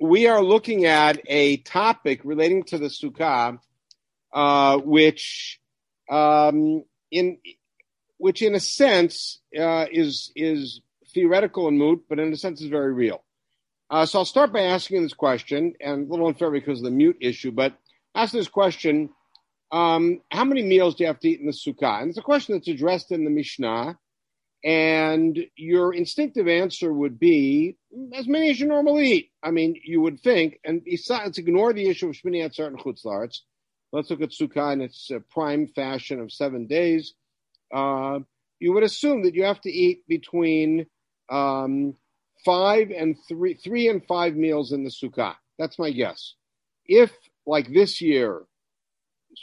we are looking at a topic relating to the sukkah, uh, which, um, in which in a sense uh, is is theoretical and moot, but in a sense is very real. Uh, so I'll start by asking this question, and a little unfair because of the mute issue, but ask this question: um, How many meals do you have to eat in the sukkah? And it's a question that's addressed in the Mishnah, and your instinctive answer would be as many as you normally eat. I mean, you would think, and besides, ignore the issue of Shmini Atzar and Chutzlarts. Let's look at Sukkah in its uh, prime fashion of seven days. Uh, you would assume that you have to eat between um, five and three, three and five meals in the Sukkah. That's my guess. If, like this year,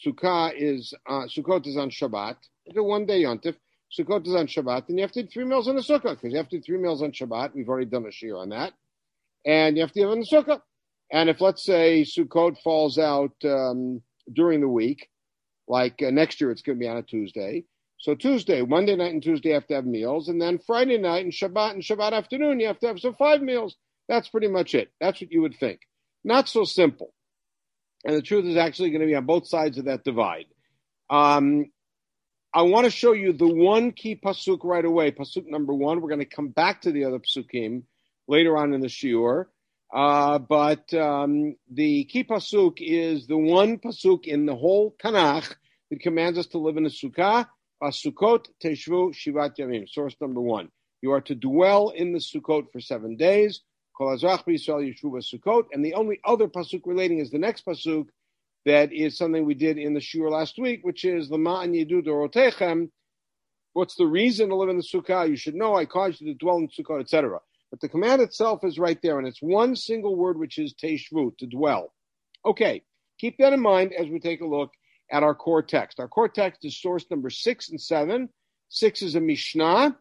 Sukkah is uh, Sukkot is on Shabbat, it's a one day yontif. Sukkot is on Shabbat, and you have to eat three meals on the Sukkah because you have to eat three meals on Shabbat. We've already done a shiur on that, and you have to eat on the Sukkah. And if let's say Sukkot falls out um, during the week, like uh, next year it's going to be on a Tuesday. So Tuesday, Monday night and Tuesday you have to have meals, and then Friday night and Shabbat and Shabbat afternoon you have to have so five meals. That's pretty much it. That's what you would think. Not so simple. And the truth is actually going to be on both sides of that divide. Um, I want to show you the one key pasuk right away, pasuk number one. We're going to come back to the other pasukim later on in the shiur. Uh, but um, the key pasuk is the one pasuk in the whole Tanakh that commands us to live in a sukkah. Basukot teshvu shivat yamim. Source number one. You are to dwell in the sukkot for seven days. Kol azrach b'Yisrael yeshuva sukkot. And the only other pasuk relating is the next pasuk that is something we did in the shiur last week, which is the Lama'an Yidu Dorotechem. What's the reason to live in the sukkah? You should know I caused you to dwell in sukkah, etc. But the command itself is right there, and it's one single word, which is teshvu, to dwell. Okay, keep that in mind as we take a look at our core text. Our core text is source number six and seven. Six is a Mishnah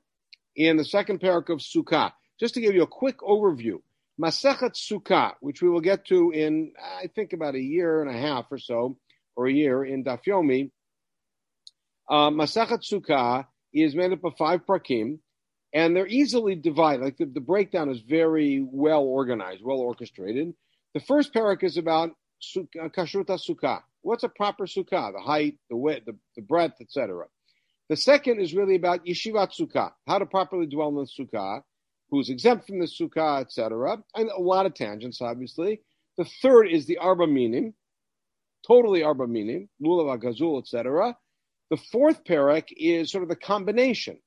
in the second parak of Sukkah. Just to give you a quick overview, Masechet Sukkah, which we will get to in, I think, about a year and a half or so, or a year in Daf Yomi. Uh, Masechet Sukkah is made up of five prakim, and they're easily divided. Like the, the breakdown is very well organized, well orchestrated. The first parak is about uh, Kashruta Sukkah. What's a proper Sukkah? The height, the width, the, the breadth, etc. The second is really about Yeshivat Sukkah, how to properly dwell in the Sukkah who's exempt from the sukkah, etc. And a lot of tangents, obviously. The third is the arba minim, totally arba minim, lulav agazul, etc. The fourth parak is sort of the combination,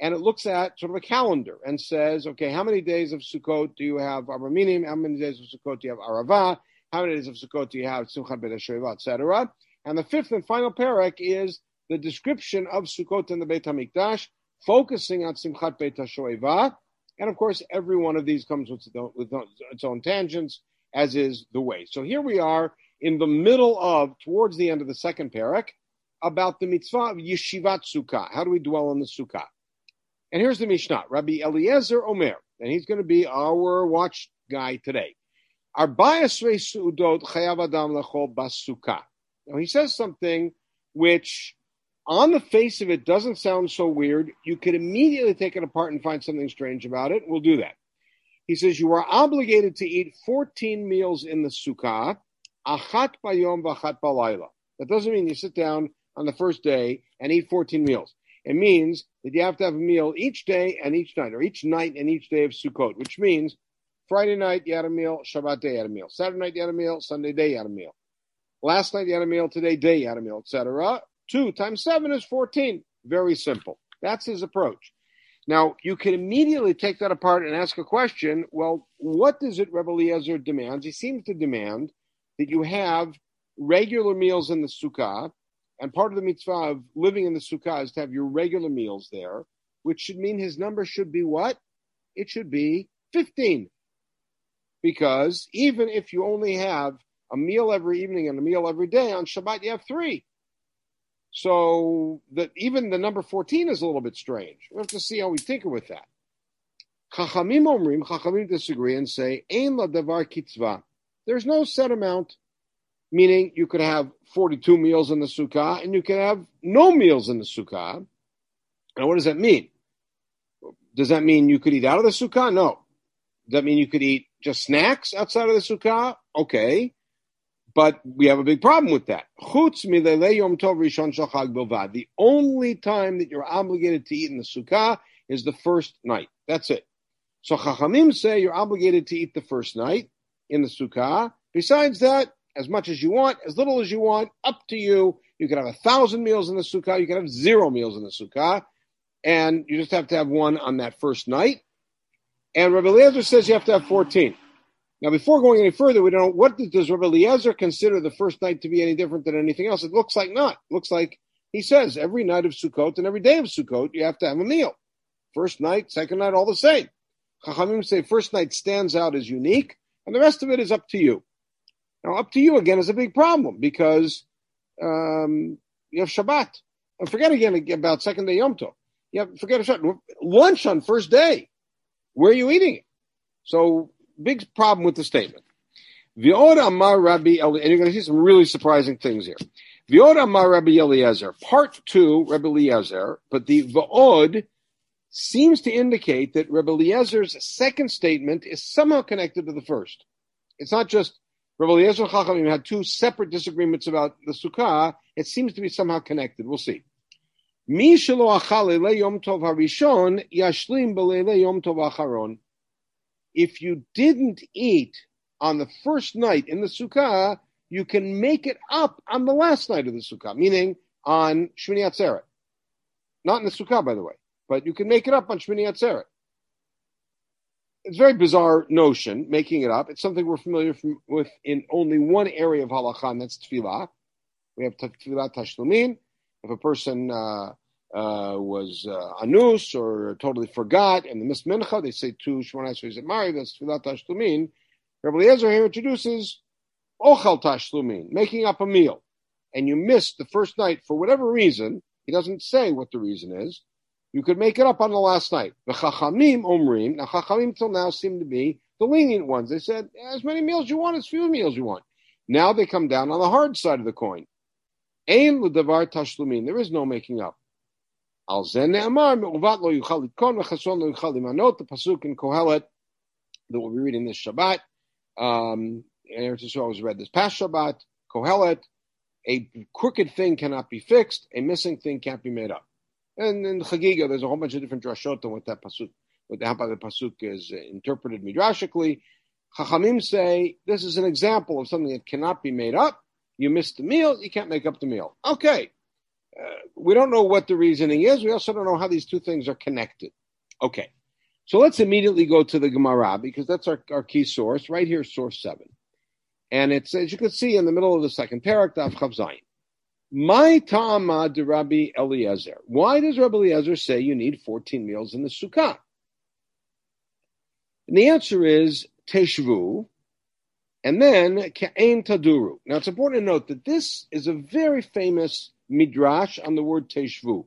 and it looks at sort of a calendar and says, okay, how many days of Sukkot do you have arba minim? How many days of Sukkot do you have arava? How many days of Sukkot do you have simchat beit Hashoeva, etc. And the fifth and final parak is the description of Sukkot in the Beit Hamikdash, focusing on simchat beit Hashoeva and of course, every one of these comes with, with its own tangents, as is the way. So here we are in the middle of, towards the end of the second parak, about the mitzvah of yeshivat sukkah. How do we dwell on the sukkah? And here's the Mishnah, Rabbi Eliezer Omer, and he's going to be our watch guy today. Now he says something which on the face of it doesn't sound so weird. You could immediately take it apart and find something strange about it. We'll do that. He says you are obligated to eat 14 meals in the sukkah, achat bayom v'achat balayla. That doesn't mean you sit down on the first day and eat 14 meals. It means that you have to have a meal each day and each night, or each night and each day of Sukkot, which means Friday night you had a meal, Shabbat day you had a meal, Saturday night you had a meal, Sunday day you had a meal. Last night you had a meal, today day you had a meal, etc. 2 times 7 is 14. Very simple. That's his approach. Now, you can immediately take that apart and ask a question. Well, what does it Rebbe Eliezer demands? He seems to demand that you have regular meals in the sukkah, and part of the mitzvah of living in the sukkah is to have your regular meals there, which should mean his number should be what? It should be 15. Because even if you only have a meal every evening and a meal every day, on Shabbat you have three. So that even the number 14 is a little bit strange. We have to see how we tinker with that. Chachamim omrim, Chachamim disagree and say, Ein la davar kitzva. There's no set amount, meaning you could have 42 meals in the sukkah and you can have no meals in the sukkah. Now, what does that mean? Does that mean you could eat out of the sukkah? No. Does that mean you could eat just snacks outside of the sukkah, okay. But we have a big problem with that. The only time that you're obligated to eat in the sukkah is the first night. That's it. So Chachamim say you're obligated to eat the first night in the sukkah. Besides that, as much as you want, as little as you want, up to you. You can have a thousand meals in the sukkah. You can have zero meals in the sukkah. And you just have to have one on that first night. And Rabbi Eliezer says you have to have 14. Now, before going any further, we don't know what does Rabbi Eliezer consider the first night to be any different than anything else. It looks like not. It looks like he says every night of Sukkot and every day of Sukkot, you have to have a meal. First night, second night, all the same. Chachamim say first night stands out as unique, and the rest of it is up to you. Now, up to you again is a big problem because um, you have Shabbat. And forget again about second day Yom Tov. You have, forget Shabbat. Lunch on first day. Where are you eating it? So big problem with the statement. V'od Amar Rabbi and you're going to see some really surprising things here. V'od Amar Rabbi Eliezer, part two, Rabbi Eliezer, but the V'od seems to indicate that Rabbi Eliezer's second statement is somehow connected to the first. It's not just Rabbi Eliezer and Chachamim had two separate disagreements about the Sukkah. It seems to be somehow connected. We'll see. Mi shelo achal yom tov harishon yashlim yom tov acharon if you didn't eat on the first night in the sukkah, you can make it up on the last night of the sukkah, meaning on Shmini Atzeret. Not in the sukkah, by the way, but you can make it up on Shmini Atzeret. It's a very bizarre notion, making it up. It's something we're familiar from, with in only one area of halacha, and that's tefillah. We have tefillah tashlumin. If a person uh, uh, was uh, anus or totally forgot, and the miss mincha, they say two shmona esrei mari, that's tefillat tashlumin. Rabbi Eliezer here introduces ochal tashlumin, making up a meal, and you missed the first night for whatever reason. He doesn't say what the reason is. You could make it up on the last night. The chachamim omrim. Now chachamim till now seem to be the lenient ones. They said as many meals you want, as few meals you want. Now they come down on the hard side of the coin. Ein l'davar tashlumin. There is no making up. Al ne'amar me'uvat lo yuchal litkon v'chason lo yuchal limanot, the pasuk in Kohelet that we'll be reading this Shabbat. Um, and Eretz Yisrael was read this past Shabbat. Kohelet, a crooked thing cannot be fixed, a missing thing can't be made up. And in Chagiga, there's a whole bunch of different drashot on what that pasuk, what the, how the pasuk is interpreted midrashically. Chachamim say this is an example of something that cannot be made up. You missed the meal, you can't make up the meal. Okay, we don't know what the reasoning is. We also don't know how these two things are connected. Okay, so let's immediately go to the Gemara because that's our, our key source right here, source seven, and it's as you can see in the middle of the second paragraph, of Chavzayin. My ta'ama de Rabbi Eliezer. Why does Rabbi Eliezer say you need 14 meals in the sukkah? And the answer is teshvu, and then ka'en taduru. Now it's important to note that this is a very famous midrash on the word teshvu.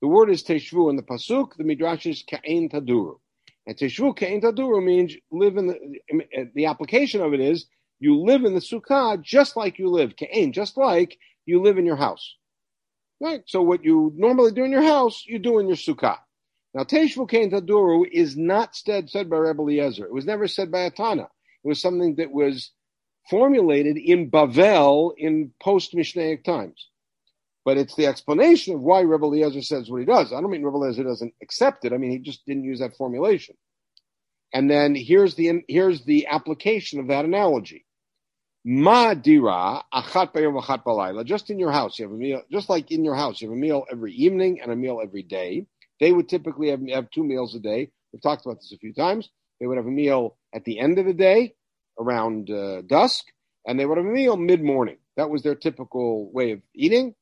The word is teshvu in the pasuk. The midrash is ka'in taduru. And teshvu ka'in taduru means live in the. The application of it is you live in the sukkah just like you live ka'in, just like you live in your house. Right. So what you normally do in your house, you do in your sukkah. Now teshvu ka'in taduru is not said said by Rebbe Eliezer. It was never said by a Tana. It was something that was formulated in Bavel in post Mishnaic times but it's the explanation of why Rebbe Eliezer says what he does. I don't mean Rebbe Eliezer doesn't accept it. I mean he just didn't use that formulation. And then here's the here's the application of that analogy. Ma dira achat bayom achat balayla. Just in your house, you have a meal. Just like in your house, you have a meal every evening and a meal every day. They would typically have, have two meals a day. We've talked about this a few times. They would have a meal at the end of the day, around uh, dusk, and they would have a meal mid morning. That was their typical way of eating.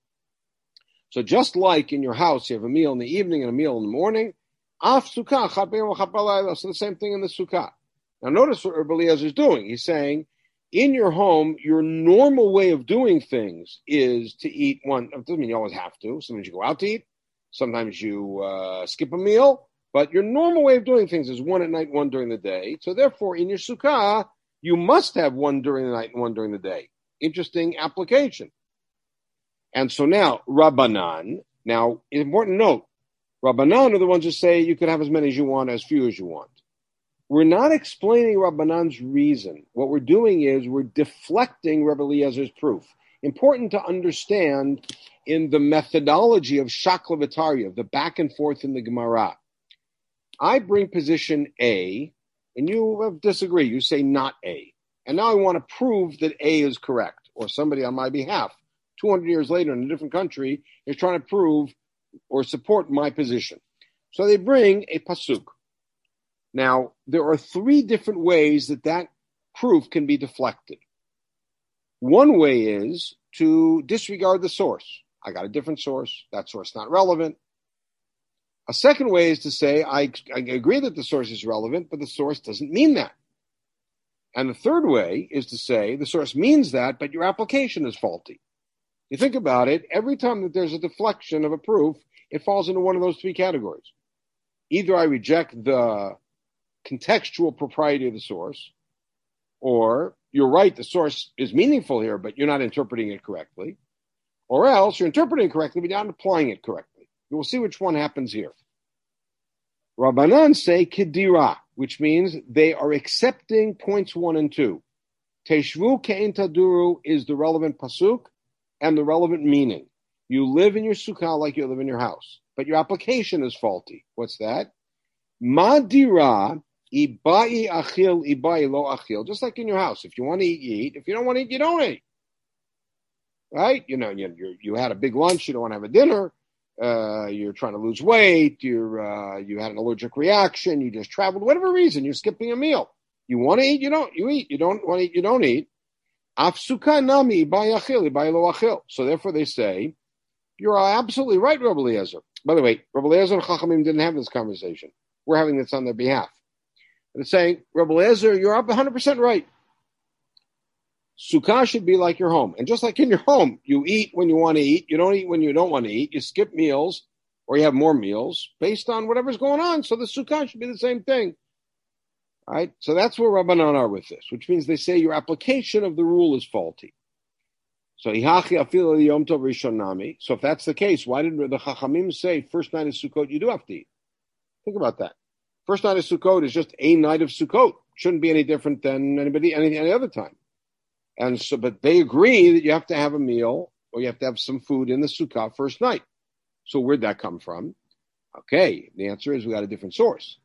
So just like in your house, you have a meal in the evening and a meal in the morning, af sukkah, so the same thing in the sukkah. Now notice what Rabbi Eliezer is doing. He's saying, in your home, your normal way of doing things is to eat one. It doesn't mean you always have to. Sometimes you go out to eat. Sometimes you uh, skip a meal. But your normal way of doing things is one at night, one during the day. So therefore, in your sukkah, you must have one during the night and one during the day. Interesting application. And so now, Rabbanan, now, important note, Rabbanan are the ones who say you can have as many as you want, as few as you want. we're not explaining Rabbanan's reason. What we're doing is we're deflecting Rabbi Eliezer's proof. Important to understand in the methodology of Shakla the back and forth in the Gemara. I bring position A, and you disagree. You say not A. And now I want to prove that A is correct, or somebody on my behalf, 200 years later in a different country, is trying to prove or support my position. So they bring a pasuk. Now, there are three different ways that that proof can be deflected. One way is to disregard the source. I got a different source. That source not relevant. A second way is to say, I, I agree that the source is relevant, but the source doesn't mean that. And the third way is to say the source means that, but your application is faulty. You think about it, every time that there's a deflection of a proof, it falls into one of those three categories. Either I reject the contextual propriety of the source, or you're right, the source is meaningful here, but you're not interpreting it correctly, or else you're interpreting it correctly, but not applying it correctly. We'll see which one happens here. Rabbanan say kedira, which means they are accepting points one and two. Teshvu ke'in taduru is the relevant pasuk and the relevant meaning. You live in your sukkah like you live in your house, but your application is faulty. What's that? Madira ibai achil ibai lo achil. Just like in your house, if you want to eat, you eat. If you don't want to eat, you don't eat. Right? You know, you you had a big lunch, you don't want to have a dinner. Uh, you're trying to lose weight. You're uh, you had an allergic reaction. You just traveled. Whatever reason, you're skipping a meal. You want to eat, you don't. You eat. You don't want to eat, you don't eat. Afsuka nami achil. So therefore, they say you're absolutely right, Rabbi Eliezer. By the way, Rabbi Eliezer and Chachamim didn't have this conversation. We're having this on their behalf. And saying, Rabbi Eliezer, you're up 100% right. Sukkah should be like your home. And just like in your home, you eat when you want to eat. You don't eat when you don't want to eat. You skip meals or you have more meals based on whatever's going on. So the Sukkah should be the same thing. Right? So that's where Rabbanan are with this, which means they say your application of the rule is faulty. So. So if that's the case, why did the Chachamim say first night of Sukkot you do have to eat? Think about that. First night of Sukkot is just a night of Sukkot. Shouldn't be any different than anybody any, any other time. And so, but they agree that you have to have a meal or you have to have some food in the sukkah first night. So where'd that come from? Okay, the answer is we got a different source.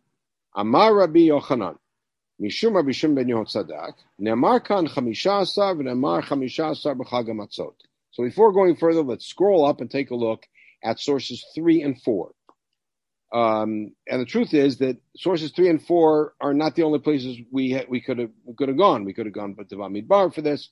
Amar Rabbi Yochanan, So before going further, let's scroll up and take a look at sources three and four. Um, and the truth is that sources three and four are not the only places we ha- we could have could have gone. We could have gone to Bar for this,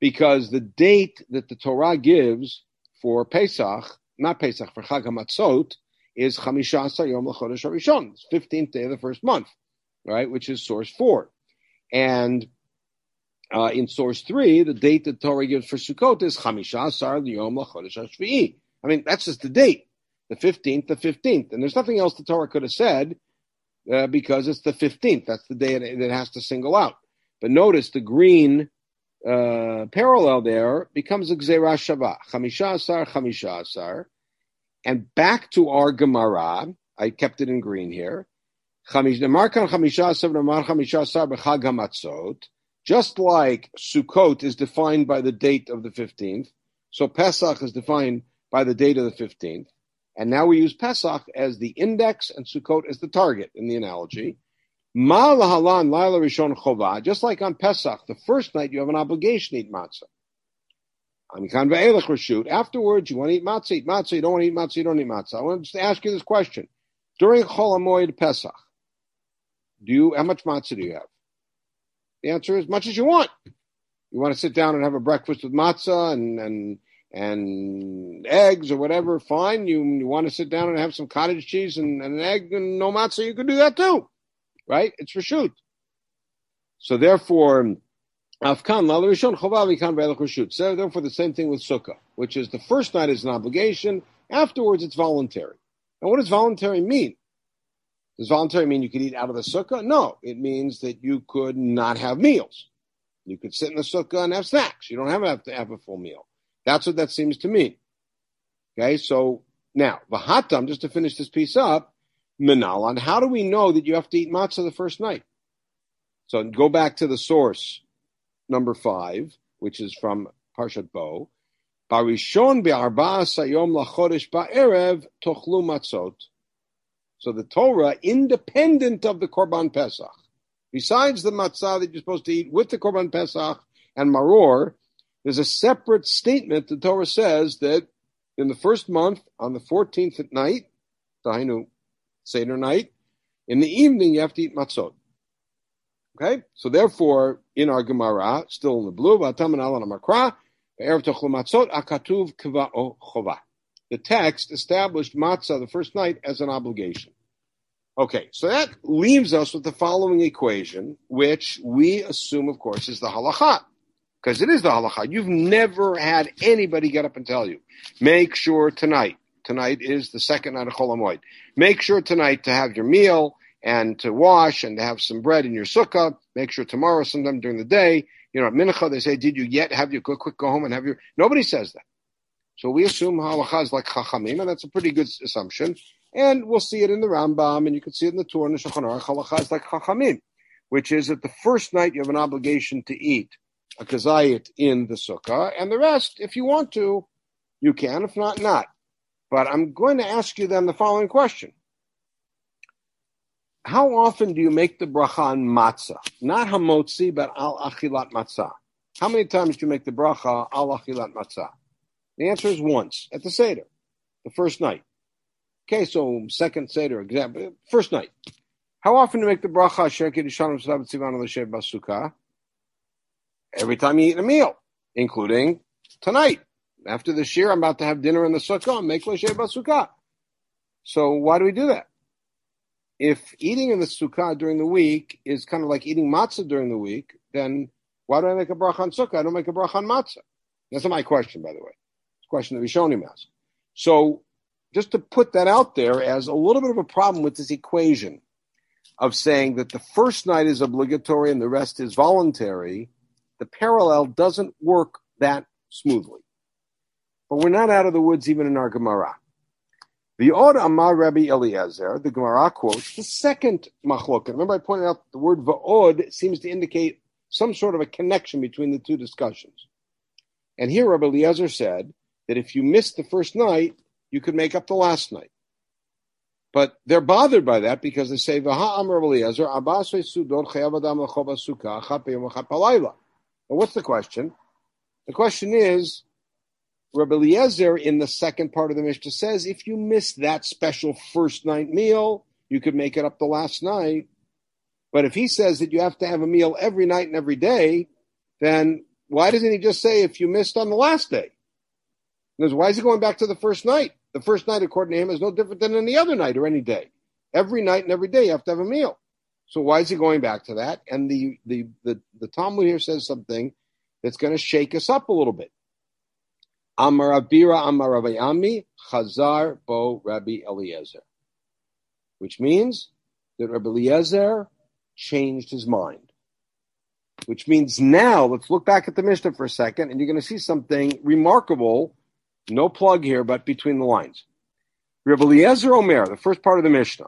because the date that the Torah gives for Pesach, not Pesach for Chag Hamatzot, is Chamisha Yom Lachodesh Harishon, fifteenth day of the first month, right? Which is source four, and uh, in source three, the date that Torah gives for Sukkot is Chamisha Yom Lachodesh Hashvi'i. I mean, that's just the date the 15th, the 15th. And there's nothing else the Torah could have said uh, because it's the 15th. That's the day that it has to single out. But notice the green uh, parallel there becomes a Gzerah Shavah, Chamisha Asar, Chamisha Asar. And back to our Gemara, I kept it in green here. Just like Sukkot is defined by the date of the 15th, so Pesach is defined by the date of the 15th. And now we use Pesach as the index and Sukkot as the target in the analogy. Ma lahalan laila rishon. Just like on Pesach, the first night you have an obligation to eat matzah. Amikan ve'elech reshut. Afterwards, you want to eat matzah, eat matzah. You don't want to eat matzah, you don't eat matzah. I want to ask you this question. During Chol HaMoed Pesach, do you, how much matzah do you have? The answer is much as you want. You want to sit down and have a breakfast with matzah and, and and eggs or whatever, fine. You, you want to sit down and have some cottage cheese and, and an egg and no matzah, you can do that too, right? It's for shoot. So therefore, Afkan Lalishon Chovav So therefore, the same thing with Sukkah, which is the first night is an obligation. Afterwards, it's voluntary. And what does voluntary mean? Does voluntary mean you could eat out of the sukkah? No, it means that you could not have meals. You could sit in the sukkah and have snacks. You don't have to have a full meal. That's what that seems to mean. Okay, so now Vahatam, just to finish this piece up, Minalan, how do we know that you have to eat matzah the first night? So go back to the source, number five, which is from Parshat Bo. Barishon be'arba sayom lachodesh ba'erev tochlu matzot. So the Torah, independent of the Korban Pesach, besides the matzah that you're supposed to eat with the Korban Pesach and maror, there's a separate statement. The Torah says that in the first month, on the 14th at night, Dainu Seder night, in the evening you have to eat matzot. Okay, so therefore, in our Gemara, still in the blue, the text established matzah the first night as an obligation. Okay, so that leaves us with the following equation, which we assume, of course, is the halacha because it is the halacha. You've never had anybody get up and tell you, make sure tonight, tonight is the second night of Chol HaMoed. Make sure tonight to have your meal and to wash and to have some bread in your sukkah. Make sure tomorrow, sometime during the day, you know, at mincha, they say, did you yet have your quick, quick go home and have your, nobody says that. So we assume halacha is like chachamim, and that's a pretty good assumption. And we'll see it in the Rambam, and you can see it in the Torah and the Shulchan Aruch. Halacha is like chachamim, which is that the first night you have an obligation to eat a kazayit in the sukkah, and the rest, if you want to, you can. If not, not. But I'm going to ask you then the following question. How often do you make the bracha on matzah? Not hamotzi, but al achilat matzah. How many times do you make the bracha al achilat matzah? The answer is once at the Seder, the first night. Okay, so second Seder, example, first night. How often do you make the bracha L'Shev Basukah? every time you eat a meal, including tonight. After the year, I'm about to have dinner in the sukkah and make l'shev sukkah. So why do we do that? If eating in the sukkah during the week is kind of like eating matzah during the week, then why do I make a bracha on sukkah? I don't make a bracha on matzah. That's not my question, by the way. Question that Rishonim asked. So just to put that out there as a little bit of a problem with this equation of saying that the first night is obligatory and the rest is voluntary, the parallel doesn't work that smoothly. But we're not out of the woods even in our Gemara. The Od Amar Rabbi Eliezer, the Gemara quotes the second machloket. Remember, I pointed out the word Va'od seems to indicate some sort of a connection between the two discussions. And here Rabbi Eliezer said that if you missed the first night, you could make up the last night. But they're bothered by that because they say, but what's the question? The question is, Rabbi Eliezer in the second part of the Mishnah says, if you miss that special first night meal, you could make it up the last night. But if he says that you have to have a meal every night and every day, then why doesn't he just say if you missed on the last day? Because why is he going back to the first night? The first night, according to him, is no different than any other night or any day. Every night and every day, you have to have a meal. So why is he going back to that? And the the the, the Talmud here says something that's going to shake us up a little bit. Amar Abira Amar Rabbi Chazar Bo Rabbi Eliezer, which means that Rabbi Eliezer changed his mind. Which means now, let's look back at the Mishnah for a second, and you're going to see something remarkable no plug here, but between the lines. Rabbi Eliezer Omer, the first part of the Mishnah.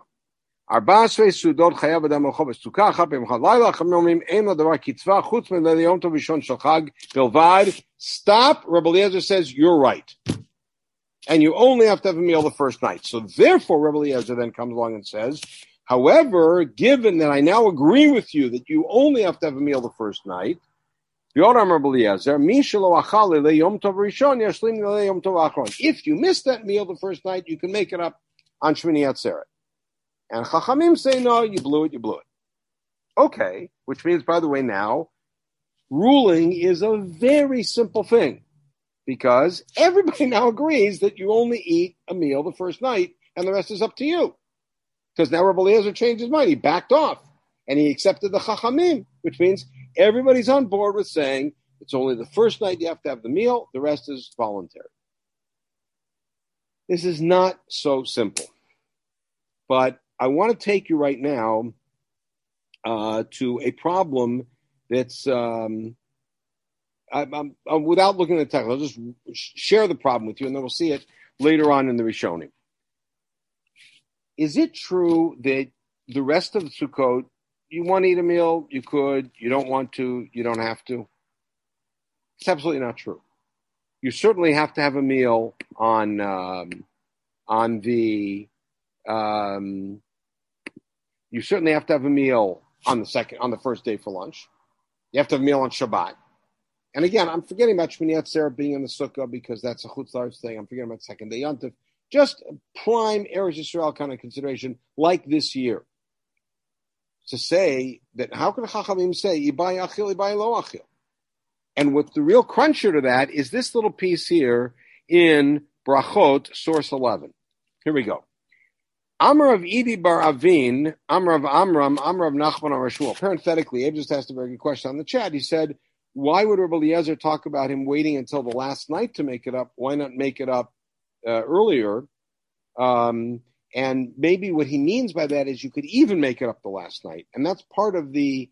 Stop. Rabbi Eliezer says, you're right. And you only have to have a meal the first night. So therefore, Rabbi Eliezer then comes along and says, however, given that I now agree with you that you only have to have a meal the first night, if you miss that meal the first night, you can make it up on Shmini Atzeret. And Chachamim say, no, you blew it, you blew it. Okay, which means, by the way, now, ruling is a very simple thing because everybody now agrees that you only eat a meal the first night and the rest is up to you. Because now Rabbi Eliezer changed his mind. He backed off and he accepted the Chachamim, which means everybody's on board with saying it's only the first night you have to have the meal, the rest is voluntary. This is not so simple. But I want to take you right now uh, to a problem that's um, I, I'm, I'm, without looking at the text. I'll just share the problem with you, and then we'll see it later on in the Rishonim. Is it true that the rest of the Sukkot you want to eat a meal, you could. You don't want to, you don't have to. It's absolutely not true. You certainly have to have a meal on um, on the. Um, you certainly have to have a meal on the second on the first day for lunch. You have to have a meal on Shabbat. And again, I'm forgetting about Shmini Atzeret being in the sukkah because that's a chutzlar thing. I'm forgetting about second day yontif. Just prime Eretz Yisrael kind of consideration, like this year. To say that how can Chachamim say Ibai Achil, Ibai Lo Achil? And what the real cruncher to that is this little piece here in Brachot, source 11. Here we go. Amr of Idi bar Avin, Amr of Amram, Amr of Nachman or Shmuel. Parenthetically, Abe just asked a very good question on the chat. He said, why would Rabbi Eliezer talk about him waiting until the last night to make it up? Why not make it up uh, earlier? Um, and maybe what he means by that is you could even make it up the last night. And that's part of the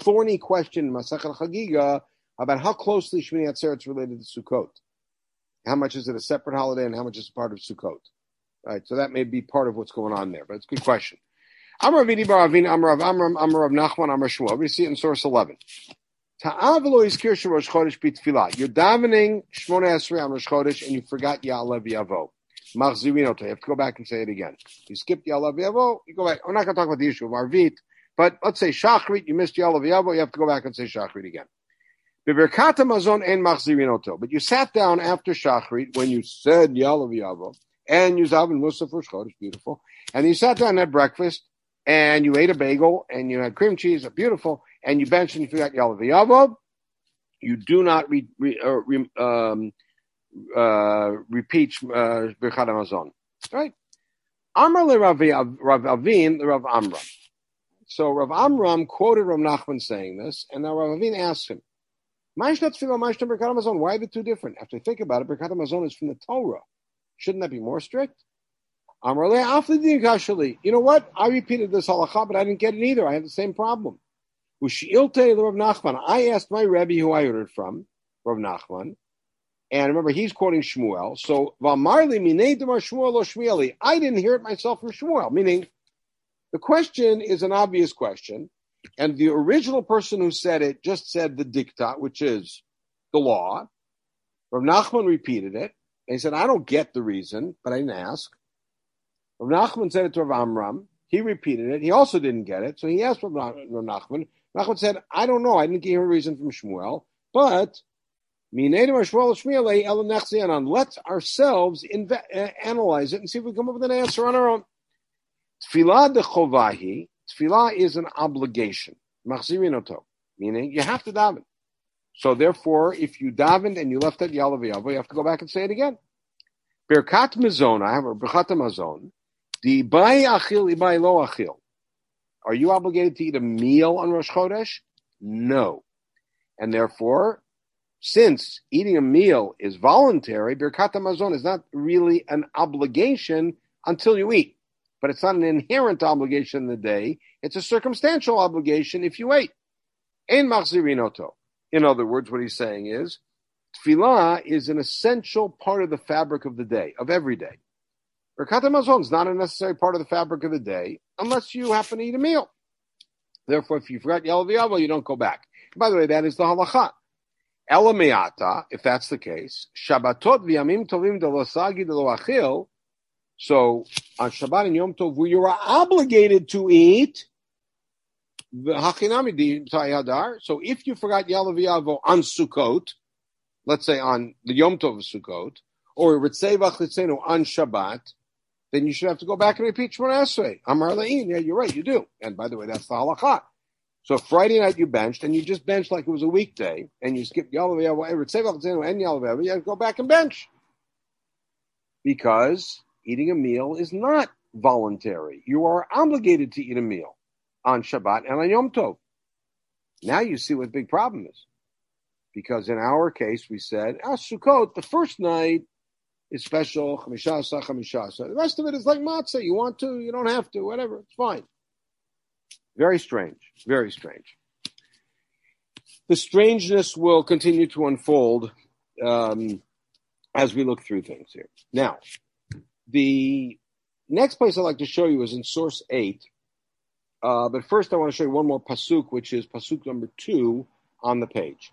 thorny question in Masechet Chagiga about how closely Shmini Atzeret is related to Sukkot. How much is it a separate holiday and how much is part of Sukkot? Right, so that may be part of what's going on there, but it's a good question. Amar Vidi Bar Avin, Amar Amram, Amar of Nachman, Amar Shmuel. We see it in source 11. Ta'avelo is Kirsha Rosh Chodesh. You're davening Shmona Esrei on Rosh Chodesh and you forgot Ya'alev Yavo. Machzirin You have to go back and say it again. You skipped Ya'alev Yavo, you go back. We're not going to talk about the issue of Arvit, but let's say Shachrit, you missed Ya'alev Yavo, you have to go back and say Shachrit again. Beverkata Mazon en But you sat down after Shachrit when you said Ya'alev Yavo and you zav and Musa for Chodesh, beautiful. And you sat down had breakfast, and you ate a bagel, and you had cream cheese, beautiful, and you benched and you forgot Yalav you do not re, re, uh, re, um, uh, repeat uh, Birchat Hamazon. Right? Amr le Rav Avin, the Rav Amram. So Rav Amram quoted Rav Nachman saying this, and now Rav Avin asked him, Why are the two different? After I think about it, Birkat Hamazon is from the Torah. Shouldn't that be more strict? You know what? I repeated this halacha, but I didn't get it either. I had the same problem. I asked my Rebbe who I it from, Rav Nachman, and remember he's quoting Shmuel. So I didn't hear it myself from Shmuel, meaning the question is an obvious question, and the original person who said it just said the diktat, which is the law. Rav Nachman repeated it. And he said, I don't get the reason, but I didn't ask. Rav Nachman said it to Rav Amram. He repeated it. He also didn't get it. So he asked Rav Nachman. Nachman said, I don't know. I didn't get a reason from Shmuel, but let's ourselves uh, analyze it and see if we come up with an answer on our own. Tfilah de chovahi. Tfilah is an obligation. Meaning you have to daven. So therefore, if you davened and you left at Yalav you have to go back and say it again. Birkat have a Birkat Mazon. The bay Achil, Ibai Lo Achil. Are you obligated to eat a meal on Rosh Chodesh? No. And therefore, since eating a meal is voluntary, Birkat Mazon is not really an obligation until you eat. But it's not an inherent obligation in the day. It's a circumstantial obligation if you ate. Ein machzirinoto. In other words, what he's saying is, tefillah is an essential part of the fabric of the day, of every day. Birkat Hamazon is not a necessary part of the fabric of the day unless you happen to eat a meal. Therefore, if you forgot Yalav you don't go back. By the way, that is the halacha. Elameata, if that's the case, Shabbatot v'yamim tovim delosagi deloachil. So on Shabbat and Yom Tov, you are obligated to eat the hachinamidin tayadar. so if you forgot Yalav on Sukkot, let's say on the Yom Tov of Sukkot, or Ritzevach Litzenu on Shabbat, then you should have to go back and repeat Shemona Esrei. Amar La'in, yeah, you're right, you do. And by the way, that's the halakha. So Friday night you benched, and you just benched like it was a weekday, and you skipped Yalav and Yalav you to go back and bench. Because eating a meal is not voluntary. You are obligated to eat a meal on Shabbat and on Yom Tov. Now you see what the big problem is. Because in our case, we said, ah, Sukkot, the first night is special, chamishasa, chamishasa. The rest of it is like matzah. You want to, you don't have to, whatever. It's fine. Very strange. Very strange. The strangeness will continue to unfold um, as we look through things here. Now, the next place I'd like to show you is in source 8, Uh, but first, I want to show you one more pasuk, which is pasuk number two on the page.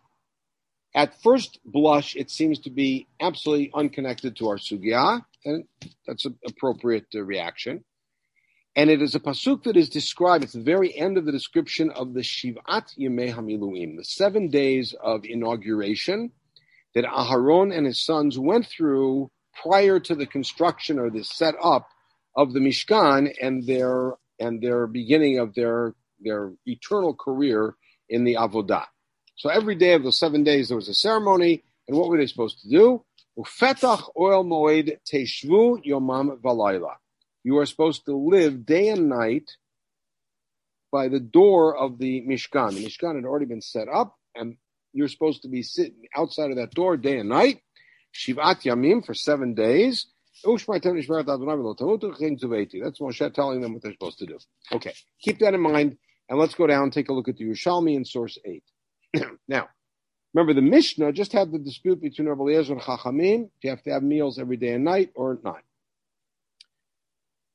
At first blush, it seems to be absolutely unconnected to our sugya, and that's an appropriate uh, reaction. And it is a pasuk that is described at the very end of the description of the Shivat Yemei Hamiluim, the seven days of inauguration that Aharon and his sons went through prior to the construction or the setup of the Mishkan and their and their beginning of their their eternal career in the Avodah. So every day of those seven days there was a ceremony, and what were they supposed to do? Ufetach ohel moed teshvu yomam valayla. You are supposed to live day and night by the door of the Mishkan. The Mishkan had already been set up, and you're supposed to be sitting outside of that door day and night. Shivat Yamim for seven days. That's Moshe telling them what they're supposed to do. Okay, keep that in mind, and let's go down and take a look at the Yerushalmi in source 8. now, remember the Mishnah just had the dispute between Rabbi Eliezer and Chachamim. Do you have to have meals every day and night or not?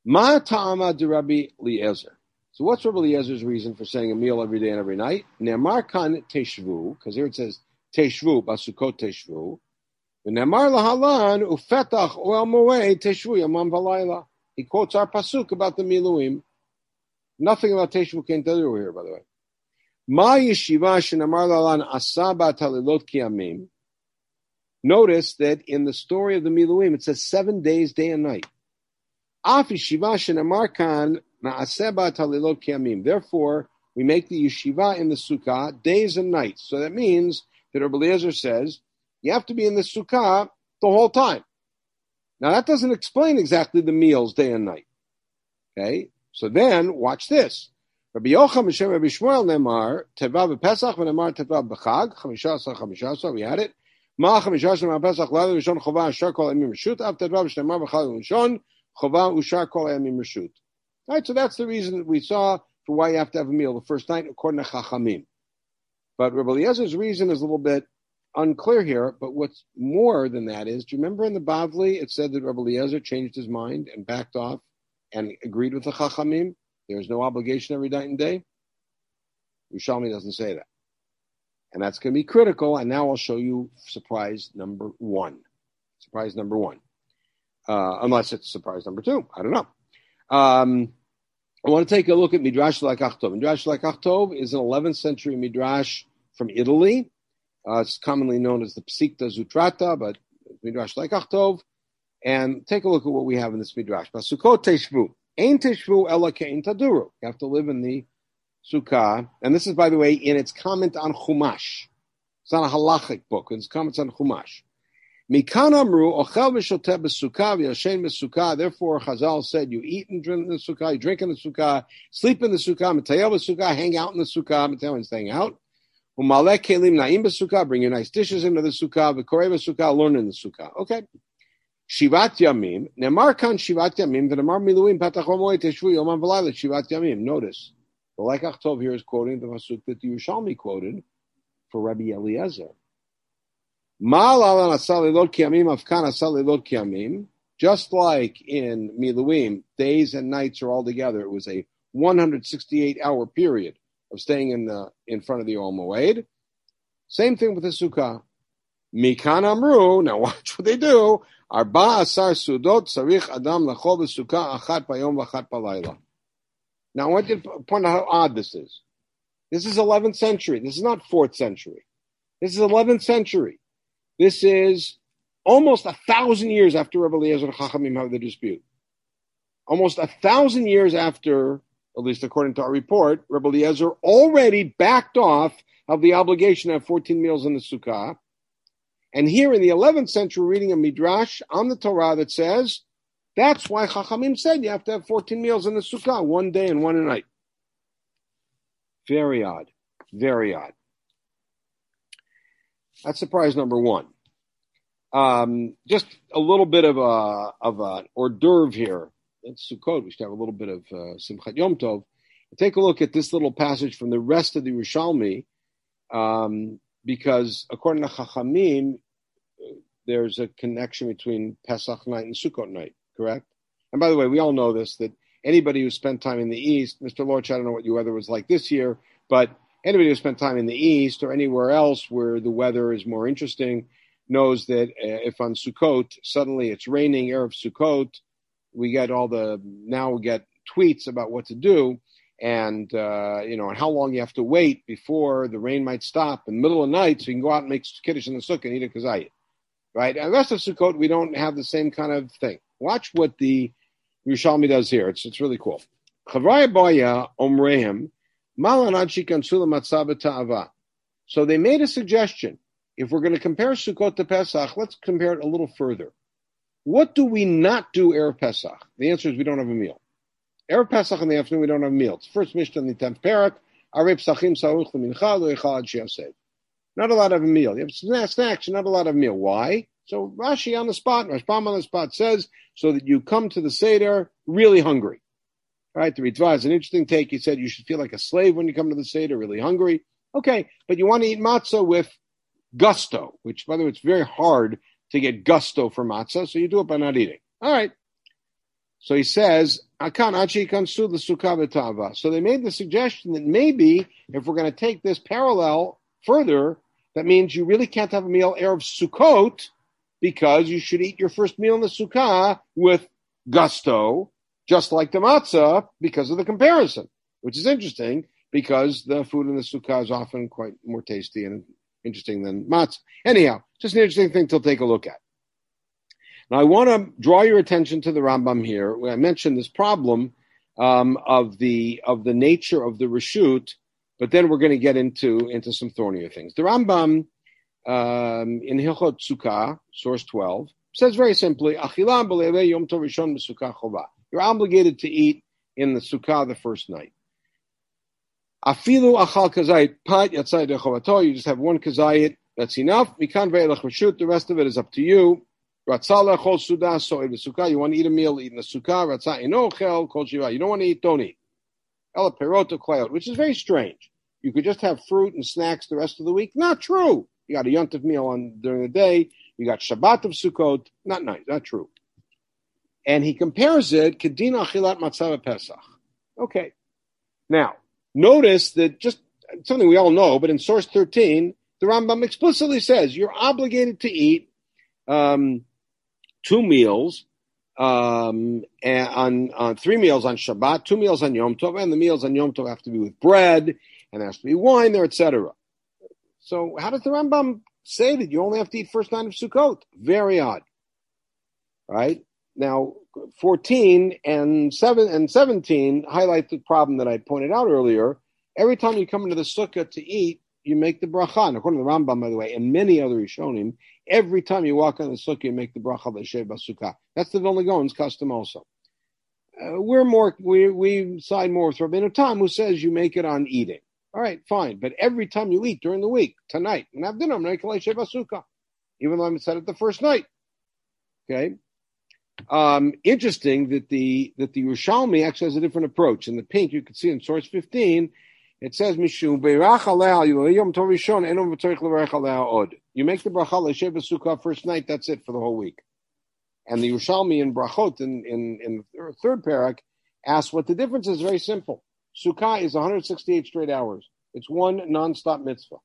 Ma ta'ama de Rabbi Eliezer. So what's Rabbi Eliezer's reason for saying a meal every day and every night? Ne'mar kan teshvu, because here it says teshvu, basukot teshvu. Ne'mar lahalan ufetach oel moed teshvu yamam valayla. He quotes our pasuk about the miluim. Nothing about teshvu came to here, by the way. Ma yeshiva shenamar lalan asaba talilot kiyamim. Notice that in the story of the miluim, it says seven days, day and night. Af yeshiva shenamar kan Therefore, we make the yeshiva in the sukkah days and nights. So that means that Rabbi Eliezer says you have to be in the sukkah the whole time. Now that doesn't explain exactly the meals day and night. Okay, so then watch this. Rabbi Yocham Hashem Rabbi Shmuel Nemar Teva b'Pesach v'Nemar Teva b'Chag Chamisha Asar. We had it. Ma Chamisha Asar Pesach Lada Rishon Chova Ashar Kol Emim Rishut Av Teva b'Shnemar b'Chag Rishon Chova Ushar Kol Rishut. Right, so that's the reason that we saw for why you have to have a meal the first night, according to Chachamim. But Rabbi Eliezer's reason is a little bit unclear here. But what's more than that is, do you remember in the Bavli it said that Rabbi Eliezer changed his mind and backed off and agreed with the Chachamim? There's no obligation every night and day. Yerushalmi doesn't say that. And that's going to be critical. And now I'll show you surprise number one. Surprise number one. Uh, unless it's surprise number two. I don't know. Um, I want to take a look at Midrash Lekach Tov. Midrash Lekach Tov is an 11th century Midrash from Italy. Uh, it's commonly known as the Psikta Zutarta, but Midrash Lekach Tov. And take a look at what we have in this Midrash. Basukot Teshvu. Ein Teshvu Ela Kein Taduru. You have to live in the Sukkah. And this is, by the way, in its comment on Chumash. It's not a halachic book. It's comments on Chumash. Mikan amru ochel v'shoteh b'sukkah v'yashen. Therefore, Chazal said, you eat and drink in the sukkah, you drink in the sukkah, sleep in the sukkah, mitayel b'sukkah, hang out in the sukkah, mitayel is staying out. Umalek kelim na'im b'sukkah, bring your nice dishes into the sukkah, v'korei b'sukkah, learn in the sukkah. Okay. Shivat Yamim. Nemar kan Shivat Yamim. V'nemar miluim patach omoy teshvu yomam v'layla Shivat Yamim. Notice, the Lekach Tov here is quoting the pasuk that the Yerushalmi quoted for Rabbi Eliezer. Just like in Miluim, days and nights are all together. It was a 168 hour period of staying in the in front of the Ol Moed. Same thing with the Sukkah. Mikan Amru, now watch what they do. Arba asar sudot sarich adam lachol b'sukkah achat bayom v'achat balayla. Now I want you to point out how odd this is. This is 11th century. This is not 4th century. This is 11th century. This is almost a thousand years after Rabbi Eliezer Chachamim have the dispute. Almost a thousand years after, at least according to our report, Rabbi Eliezer already backed off of the obligation to have 14 meals in the Sukkah. And here in the 11th century, reading a Midrash on the Torah that says, that's why Chachamim said you have to have 14 meals in the Sukkah, one day and one night. Very odd. Very odd. That's surprise number one. Um, just a little bit of a of an hors d'oeuvre here. It's Sukkot. We should have a little bit of uh, Simchat Yom Tov. Take a look at this little passage from the rest of the Yerushalmi, um, because according to Chachamim, there's a connection between Pesach night and Sukkot night. Correct. And by the way, we all know this that anybody who spent time in the East, Mr. Lorch, I don't know what your weather was like this year, but anybody who spent time in the East or anywhere else where the weather is more interesting knows that uh, if on Sukkot suddenly it's raining, Erev Sukkot, we get all the now we get tweets about what to do and uh, you know and how long you have to wait before the rain might stop in the middle of the night so you can go out and make kiddush in the sukkah and eat a kazayit. Right? And the rest of Sukkot we don't have the same kind of thing. Watch what the Yerushalmi does here. It's it's really cool. So they made a suggestion. If we're going to compare Sukkot to Pesach, let's compare it a little further. What do we not do Erev Pesach? The answer is we don't have a meal. Erev Pesach in the afternoon, we don't have meals. First Mishnah in the 10th parak, Arei Pesachim Saruch Ad Not a lot of a meal. You have snacks, not a lot of meal. Why? So Rashi on the spot, Rashbam on the spot says, so that you come to the Seder really hungry. Right? The Ritva is an interesting take. He said you should feel like a slave when you come to the Seder, really hungry. Okay, but you want to eat matzah with gusto, which, by the way, it's very hard to get gusto for matzah, so you do it by not eating. All right. So he says, So they made the suggestion that maybe if we're going to take this parallel further, that means you really can't have a meal erev Sukkot because you should eat your first meal in the Sukkah with gusto, just like the matzah, because of the comparison, which is interesting because the food in the Sukkah is often quite more tasty and interesting than matzah. Anyhow, just an interesting thing to take a look at. Now, I want to draw your attention to the Rambam here. I mentioned this problem um, of the of the nature of the reshut, but then we're going to get into into some thornier things. The Rambam um, in Hilchot Sukkah, source twelve, says very simply, You're obligated to eat in the Sukkah the first night. Afilu achal kazayit pat yatzai dechovato. You just have one kazayit. That's enough. Mikan ve'elach reshut. The rest of it is up to you. Ratzala chol sudah so in the sukkah. You want to eat a meal, eat in the sukkah. Ratzah inochel kol shiva. You don't want to eat, don't eat. Ela perota klayot, which is very strange. You could just have fruit and snacks the rest of the week. Not true. You got a yontif meal on during the day. You got Shabbat of Sukkot. Not nice. Not true. And he compares it kedina achilat matzah pesach. Okay. Now notice that just something we all know, but in source thirteen, the Rambam explicitly says you're obligated to eat um, two meals um, on, on three meals on Shabbat, two meals on Yom Tov, and the meals on Yom Tov have to be with bread, and there has to be wine there, etc. So how does the Rambam say that you only have to eat first night of Sukkot? Very odd, right? Now, 14 and 7 and 17 highlight the problem that I pointed out earlier. Every time you come into the sukkah to eat, you make the bracha. And according to the Rambam, by the way, and many other Rishonim, every time you walk on the sukkah, you make the bracha l'shev sukkah. That's the Vilna Gaon's custom also. Uh, we're more, we, we side more with Rabbeinu Tam, who says you make it on eating. All right, fine. But every time you eat during the week, tonight, and have dinner, I'm going to sukkah, even though I'm said it the first night. Okay. Um, interesting that the that the Yerushalmi actually has a different approach. In the pink, you can see in source 15, it says Mishum. You make the bracha l'shev sukkah first night. That's it for the whole week. And the Yerushalmi in Brachot in in, in the third parak asks what the difference is. Very simple. Sukkah is 168 straight hours. It's one non-stop mitzvah.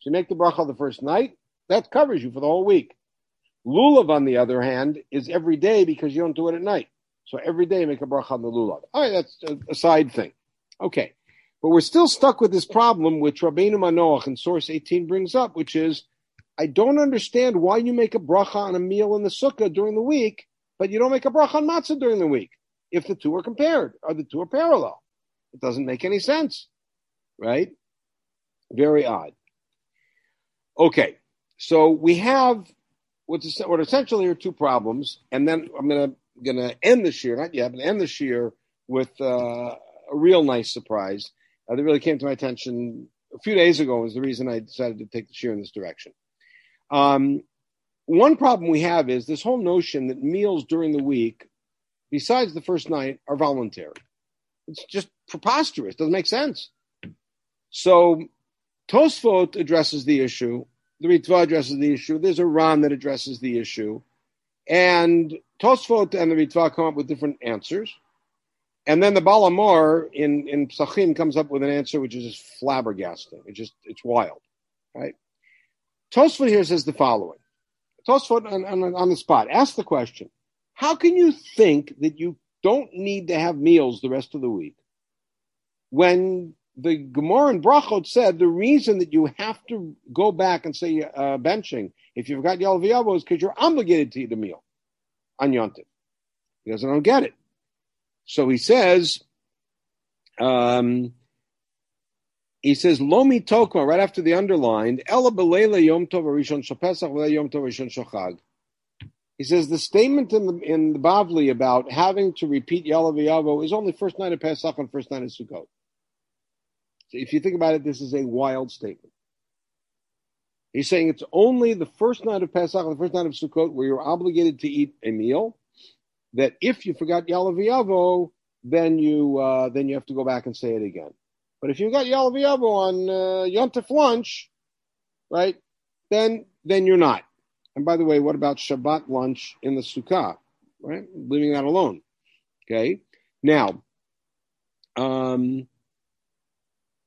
So you make the bracha the first night. That covers you for the whole week. Lulav, on the other hand, is every day because you don't do it at night. So every day make a bracha on the lulav. All right, that's a, a side thing. Okay. But we're still stuck with this problem, which Rabbeinu Manoach in source 18 brings up, which is, I don't understand why you make a bracha on a meal in the sukkah during the week, but you don't make a bracha on matzah during the week, if the two are compared, or the two are parallel. It doesn't make any sense, right? Very odd. Okay, so we have what's what essentially are two problems, and then I'm gonna gonna end this year, not yet, but end this year with uh, a real nice surprise uh, that really came to my attention a few days ago was the reason I decided to take the year in this direction. Um, one problem we have is this whole notion that meals during the week, besides the first night, are voluntary. It's just preposterous. Doesn't make sense. So Tosfot addresses the issue. The Ritva addresses the issue. There's a Ram that addresses the issue. And Tosfot and the Ritva come up with different answers. And then the Baal HaMaor in, in Psachim comes up with an answer which is just flabbergasting. It's just, it's wild, right? Tosfot here says the following. Tosfot on, on, on the spot, ask the question, how can you think that you don't need to have meals the rest of the week when the Gemara and Brachot said the reason that you have to go back and say uh, benching if you've got Yalav is because you're obligated to eat a meal on Yontif. He doesn't don't get it. So he says, um, he says, Lomi Tokma, right after the underlined, Ela Belela Yom Tov Rishon Shapesach Yom Tov Rishon Shachag. He says the statement in the in the Bavli about having to repeat Yalav is only first night of Pesach and first night of Sukkot. If you think about it, this is a wild statement. He's saying it's only the first night of Pesach the first night of Sukkot where you're obligated to eat a meal. That if you forgot Yalav then you uh, then you have to go back and say it again. But if you got Yalav on uh, Yontif lunch, right, then then you're not. And by the way, what about Shabbat lunch in the Sukkah? Right, leaving that alone. Okay. Now, um,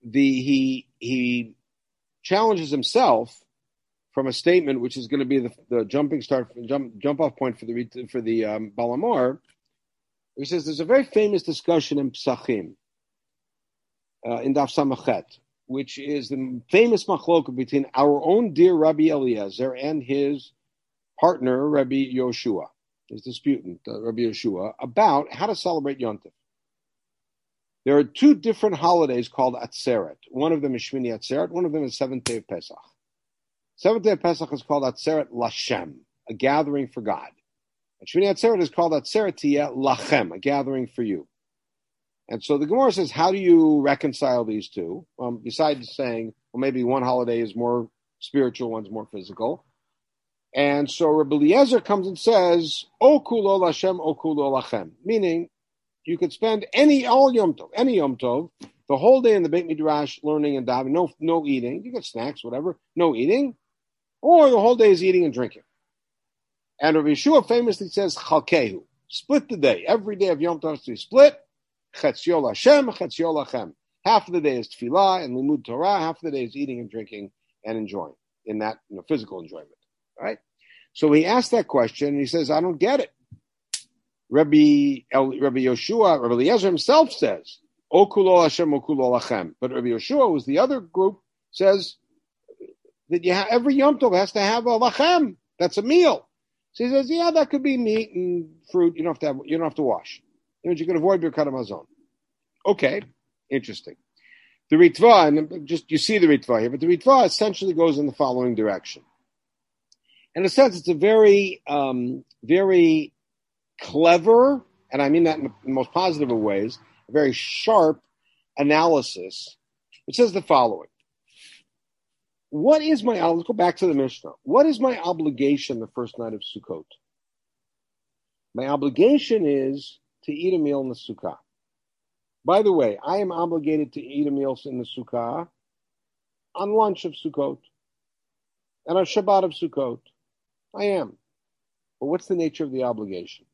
the he he challenges himself from a statement which is going to be the, the jumping start jump jump off point for the for the um, Baal HaMaor. He says there's a very famous discussion in Psachim uh, in Daf Samachet, which is the famous machloka between our own dear Rabbi Eliezer and his partner Rabbi Yoshua, his disputant uh, Rabbi Yoshua, about how to celebrate Yontif. There are two different holidays called Atzeret. One of them is Shmini Atzeret. One of them is Seventh Day of Pesach. Seventh Day of Pesach is called Atzeret Lashem, a gathering for God. And Shmini Atzeret is called Atzeret Lachem, a gathering for you. And so the Gemara says, how do you reconcile these two? Um, besides saying, well, maybe one holiday is more spiritual, one's more physical. And so Rabbi Eliezer comes and says, O kulo Lashem, O kulo lachem, meaning you could spend any all Yom Tov, any Yom Tov, the whole day in the Beit Midrash learning and diving, no no eating. You get snacks, whatever, no eating, or the whole day is eating and drinking. And Rabbi Yeshua famously says Chalkehu, split the day. Every day of Yom Tov to be split. Chetziol Hashem, Chetziol Lachem. Half of the day is tefillah and limud Torah. Half of the day is eating and drinking and enjoying in that you know, physical enjoyment. Right. So he asked that question and he says, I don't get it. Rabbi, El, Rabbi Yoshua, Rabbi Eliezer himself says, Okulo Hashem, Okulo Lachem. But Rabbi Yoshua, who's the other group, says that you have, every Yom Tov has to have a lachem. That's a meal. So he says, yeah, that could be meat and fruit. You don't have to have, you don't have to wash. It means you can avoid Birkat Hamazon. Okay, interesting. The Ritva, and just you see the Ritva here, but the Ritva essentially goes in the following direction. In a sense, it's a very, um, very clever, and I mean that in the most positive of ways, a very sharp analysis. It says the following. What is my, uh, let's go back to the Mishnah. What is my obligation the first night of Sukkot? My obligation is to eat a meal in the Sukkah. By the way, I am obligated to eat a meal in the Sukkah on lunch of Sukkot and on Shabbat of Sukkot. I am. But what's the nature of the obligation?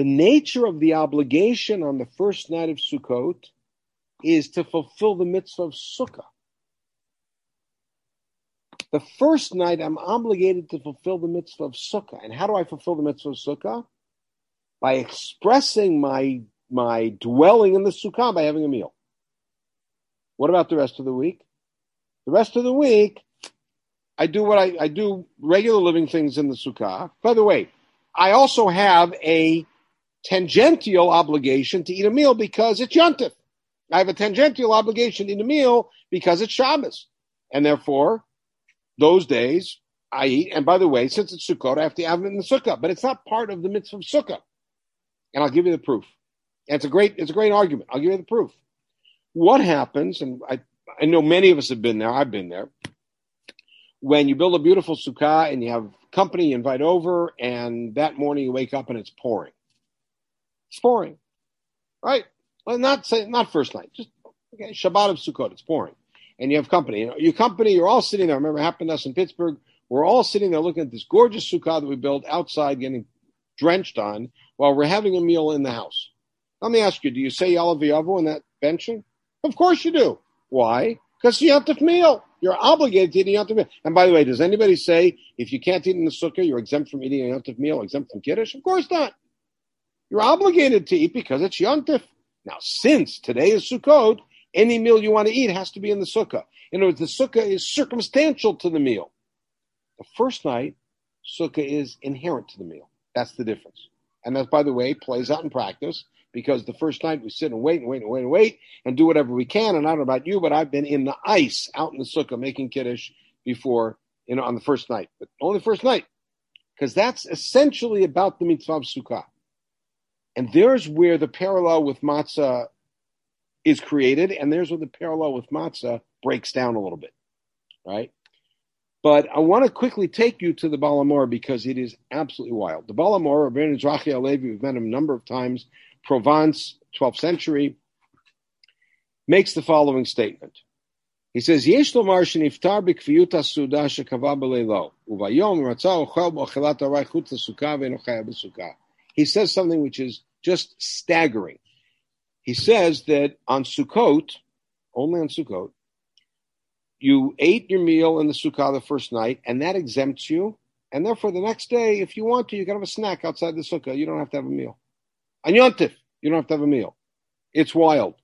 The nature of the obligation on the first night of Sukkot is to fulfill the mitzvah of Sukkah. The first night I'm obligated to fulfill the mitzvah of Sukkah. And how do I fulfill the mitzvah of Sukkah? By expressing my, my dwelling in the Sukkah by having a meal. What about the rest of the week? The rest of the week, I do what I, I do regular living things in the Sukkah. By the way, I also have a tangential obligation to eat a meal because it's Yontif. I have a tangential obligation to eat a meal because it's Shabbos. And therefore, those days I eat. And by the way, since it's Sukkot, I have to have it in the Sukkah, but it's not part of the mitzvah of Sukkah. And I'll give you the proof. And it's a great, it's a great argument. I'll give you the proof. What happens, and I, I know many of us have been there, I've been there, when you build a beautiful sukkah and you have company you invite over, and that morning you wake up and it's pouring. It's pouring, right? Well, not say not first night, just okay, Shabbat of Sukkot. It's pouring, and you have company. You know, your company, you're all sitting there. I remember it happened to us in Pittsburgh. We're all sitting there looking at this gorgeous sukkah that we built outside, getting drenched on, while we're having a meal in the house. Let me ask you, do you say Yalav in that benching? Of course you do. Why? Because you have to meal. You're obligated to eat a yontif meal. And by the way, does anybody say if you can't eat in the sukkah, you're exempt from eating a yontif meal, exempt from kiddush? Of course not. You're obligated to eat because it's yontif. Now, since today is Sukkot, any meal you want to eat has to be in the sukkah. In other words, the sukkah is circumstantial to the meal. The first night, sukkah is inherent to the meal. That's the difference. And that, by the way, plays out in practice because the first night we sit and wait and wait and wait and wait and do whatever we can. And I don't know about you, but I've been in the ice out in the sukkah making kiddush before, you know, on the first night, but only first night, because that's essentially about the mitzvah of sukkah. And there's where the parallel with matzah is created, and there's where the parallel with matzah breaks down a little bit, right? But I want to quickly take you to the Baal HaMaor because it is absolutely wild. The Baal HaMaor, Rabbi Zrachi HaLevi, we've met him a number of times, Provence, 12th century, makes the following statement. He says, Yesh lomar sheniftar b'kviyut ha'suda shekava b'leilo, uvayom ratzah ochel b'ochelat aray chutz l'sukkah v'enochaya b'sukkah. He says something which is just staggering. He says that on Sukkot, only on Sukkot, you ate your meal in the sukkah the first night, and that exempts you. And therefore, the next day, if you want to, you can have a snack outside the sukkah. You don't have to have a meal. On Yontif, you don't have to have a meal. It's wild.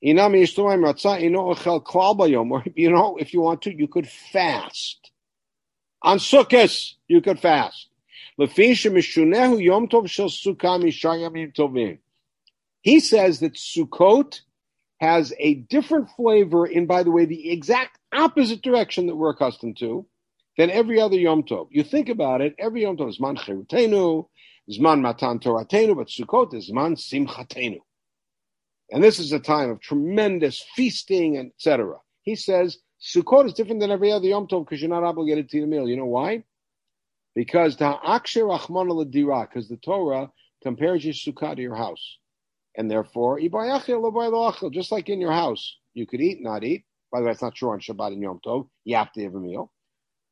You know, if you want to, you could fast. On Sukkot, you could fast. He says that Sukkot has a different flavor in, by the way, the exact opposite direction that we're accustomed to than every other Yom Tov. You think about it, every Yom Tov is Man Cherutenu, Zman Matan Toratenu, but Sukkot is Zman Simchatenu. And this is a time of tremendous feasting, etc. He says Sukkot is different than every other Yom Tov because you're not obligated to eat a meal. You know why? Because the because the Torah compares your sukkah to your house. And therefore, just like in your house, you could eat, not eat. By the way, it's not true on Shabbat and Yom Tov. You have to have a meal.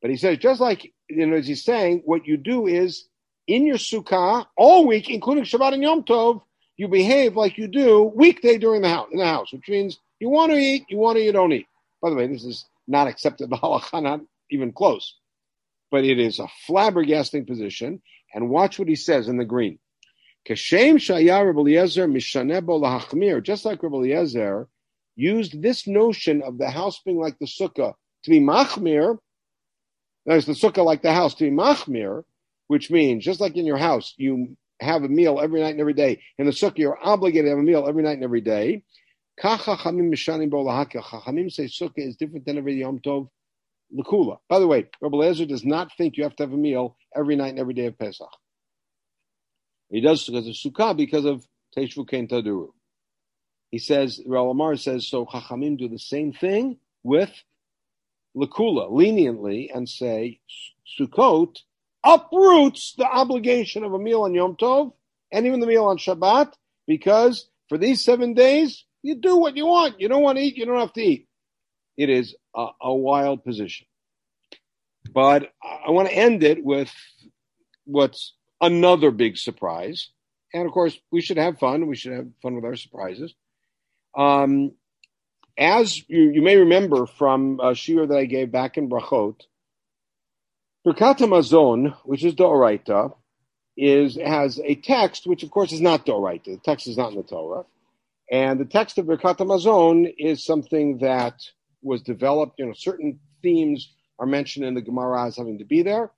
But he says, just like, you know, as he's saying, what you do is in your sukkah all week, including Shabbat and Yom Tov, you behave like you do weekday during the house, in the house, which means you want to eat, you want to, you don't eat. By the way, this is not accepted by halacha, not even close. But it is a flabbergasting position. And watch what he says in the green. Kashem Shaya Rabbi Eliezer Mishanebo Lahachmir, just like Rabbi Eliezer used this notion of the house being like the sukkah to be machmir, there's the sukkah like the house to be machmir, which means just like in your house, you have a meal every night and every day. In the sukkah, you're obligated to have a meal every night and every day. Chachamim say sukkah is different than every Yom Tov Lakula. By the way, Rabbi Eliezer does not think you have to have a meal every night and every day of Pesach. He does because of Sukkah because of Teshvu Ken Taduru. He says, Ralamar says, so Chachamim do the same thing with Lakula, leniently, and say Sukkot uproots the obligation of a meal on Yom Tov and even the meal on Shabbat because for these seven days, you do what you want. You don't want to eat, you don't have to eat. It is a, a wild position. But I want to end it with what's another big surprise. And of course, we should have fun. We should have fun with our surprises. Um, as you, you, may remember from a shiur that I gave back in Brachot, Birkat Hamazon, which is Doraita, is has a text which, of course, is not Doraita. The text is not in the Torah, and the text of Birkat Hamazon is something that was developed. You know, certain themes are mentioned in the Gemara as having to be there.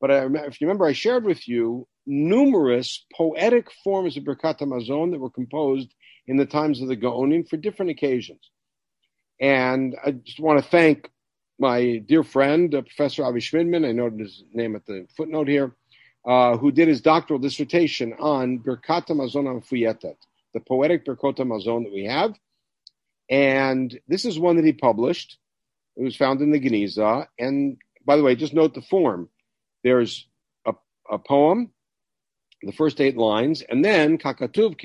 But I, if you remember, I shared with you numerous poetic forms of Birkat Hamazon that were composed in the times of the Gaonim for different occasions. And I just want to thank my dear friend, uh, Professor Avi Shmidman, I noted his name at the footnote here, uh, who did his doctoral dissertation on Birkat Hamazon Amfuyetet, the poetic Birkat Hamazon that we have. And this is one that he published. It was found in the Geniza. And by the way, just note the form. There's a, a poem, the first eight lines, and then kakatuv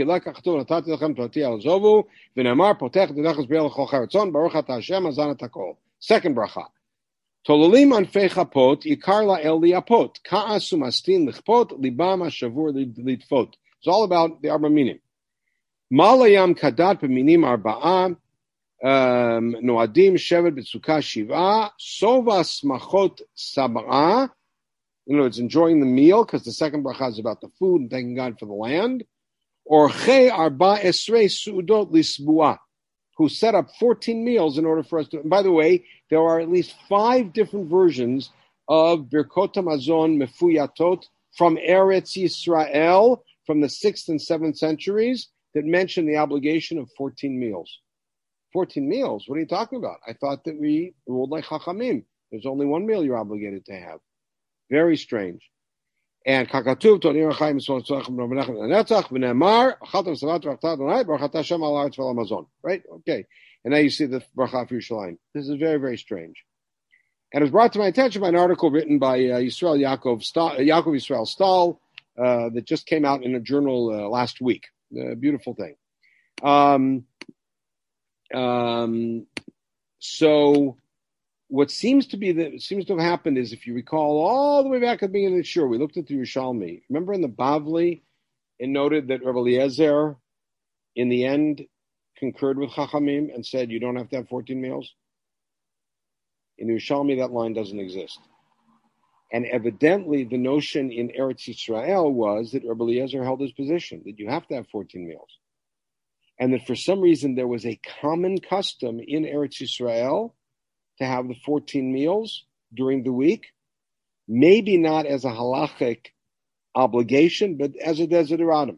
takol. Second bracha. Tololim anfei chapot yikarla el liapot ka'as umastin lichpot libam ashavur litfot. It's all about the Arba minim. Malayam kadat b'minim arba'a, um, Noadim shevet בסוכה shiva, sova smachot sabra. You know, it's enjoying the meal because the second bracha is about the food and thanking God for the land. Orche arba esrei su'udot lisbuah, who set up 14 meals in order for us to. And by the way, there are at least five different versions of Birkot Hamazon Mefuyatot from Eretz Yisrael from the 6th and 7th centuries that mention the obligation of 14 meals. 14 meals? What are you talking about? I thought that we ruled like Chachamim. There's only one meal you're obligated to have. Very strange. And Kakatuv, Tonir Chaim, Netzach. Right? Okay. And now you see the Bracha for Yerushalayim. This is very, very strange. And it was brought to my attention by an article written by uh, Yisrael Yaakov, Stahl, Yaakov Yisrael Stahl uh, that just came out in a journal uh, last week. A beautiful thing. Um, um, so what seems to be that seems to have happened is, if you recall, all the way back at the beginning of the show, we looked at the Yerushalmi. Remember in the Bavli, it noted that Rabbi Eliezer, in the end, concurred with Chachamim and said you don't have to have 14 meals. In the Yerushalmi, that line doesn't exist. And evidently, the notion in Eretz Yisrael was that Rabbi Eliezer held his position that you have to have 14 meals. And that for some reason there was a common custom in Eretz Yisrael to have the 14 meals during the week, maybe not as a halachic obligation, but as a desideratum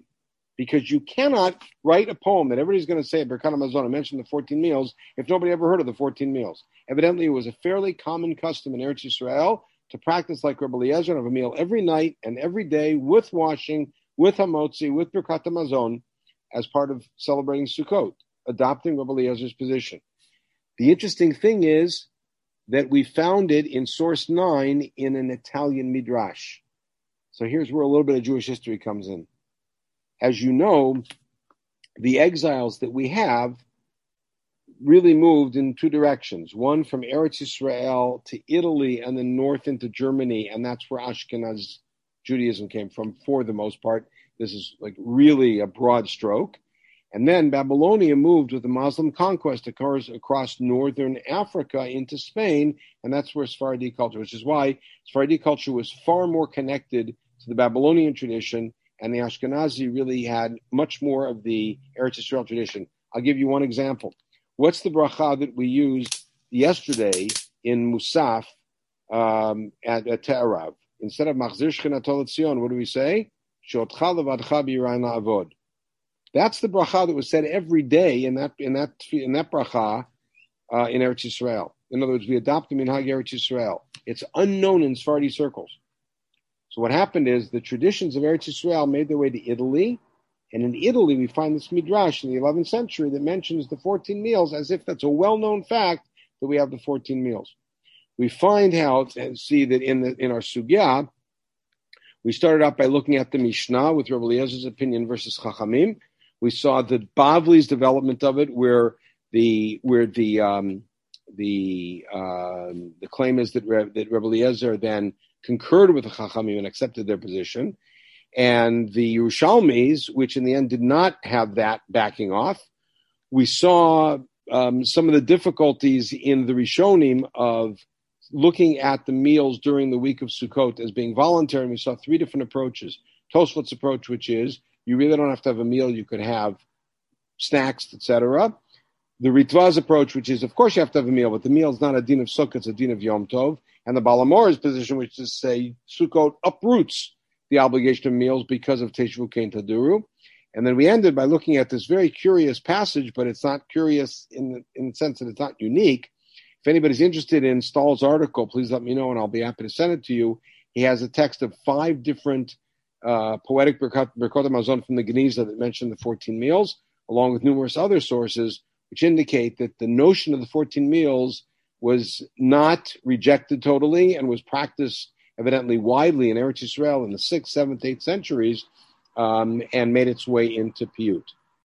because you cannot write a poem that everybody's going to say at Birkat Hamazon. I mentioned the 14 meals if nobody ever heard of the 14 meals. Evidently, it was a fairly common custom in Eretz Yisrael to practice like Rabbi Eliezer and have a meal every night and every day with washing, with hamotzi, with Birkat Hamazon as part of celebrating Sukkot, adopting Rabbi Eliezer's position. The interesting thing is that we found it in source nine in an Italian midrash. So here's where a little bit of Jewish history comes in as you know, the exiles that we have really moved in two directions. One from Eretz Israel to Italy and then north into Germany, and that's where Ashkenaz Judaism came from for the most part. This is like really a broad stroke. And then Babylonia moved with the Muslim conquest across, across northern Africa into Spain, and that's where Sephardi culture, which is why Sephardi culture was far more connected to the Babylonian tradition and the Ashkenazi really had much more of the Eretz Yisrael tradition. I'll give you one example. What's the bracha that we used yesterday in Musaf um, at, at Te'arav? Instead of Machzir Shchinatol Tzion, what do we say? That's the bracha that was said every day in that in that in that bracha uh, in Eretz Yisrael. In other words, we adopt the minhag Eretz Yisrael. It's unknown in Sephardi circles. So what happened is the traditions of Eretz Yisrael made their way to Italy, and in Italy we find this midrash in the 11th century that mentions the 14 meals as if that's a well-known fact that we have the 14 meals. We find out and see that in the in our sugya, we started out by looking at the Mishnah with Rabbi Eliezer's opinion versus Chachamim. We saw the Bavli's development of it, where the where the um, the um, the claim is that Re, that Rabbi Eliezer then concurred with the Chachamim and accepted their position. And the Yerushalmis, which in the end did not have that backing off, we saw um, some of the difficulties in the Rishonim of looking at the meals during the week of Sukkot as being voluntary. And we saw three different approaches. Tosfot's approach, which is you really don't have to have a meal, you could have snacks, etc. The Ritva's approach, which is of course you have to have a meal, but the meal is not a din of Sukkot, it's a din of Yom Tov and the Baal HaMaor's position, which is say Sukkot uproots the obligation of meals because of Teshvu Kain Taduru. And then we ended by looking at this very curious passage, but it's not curious in the, in the sense that it's not unique. If anybody's interested in Stahl's article, please let me know and I'll be happy to send it to you. He has a text of five different uh, poetic Birkot Hamazon from the Geniza that mention the 14 meals, along with numerous other sources, which indicate that the notion of the 14 meals was not rejected totally and was practiced evidently widely in Eretz Israel in the sixth, seventh, eighth centuries, um, and made its way into Piyut.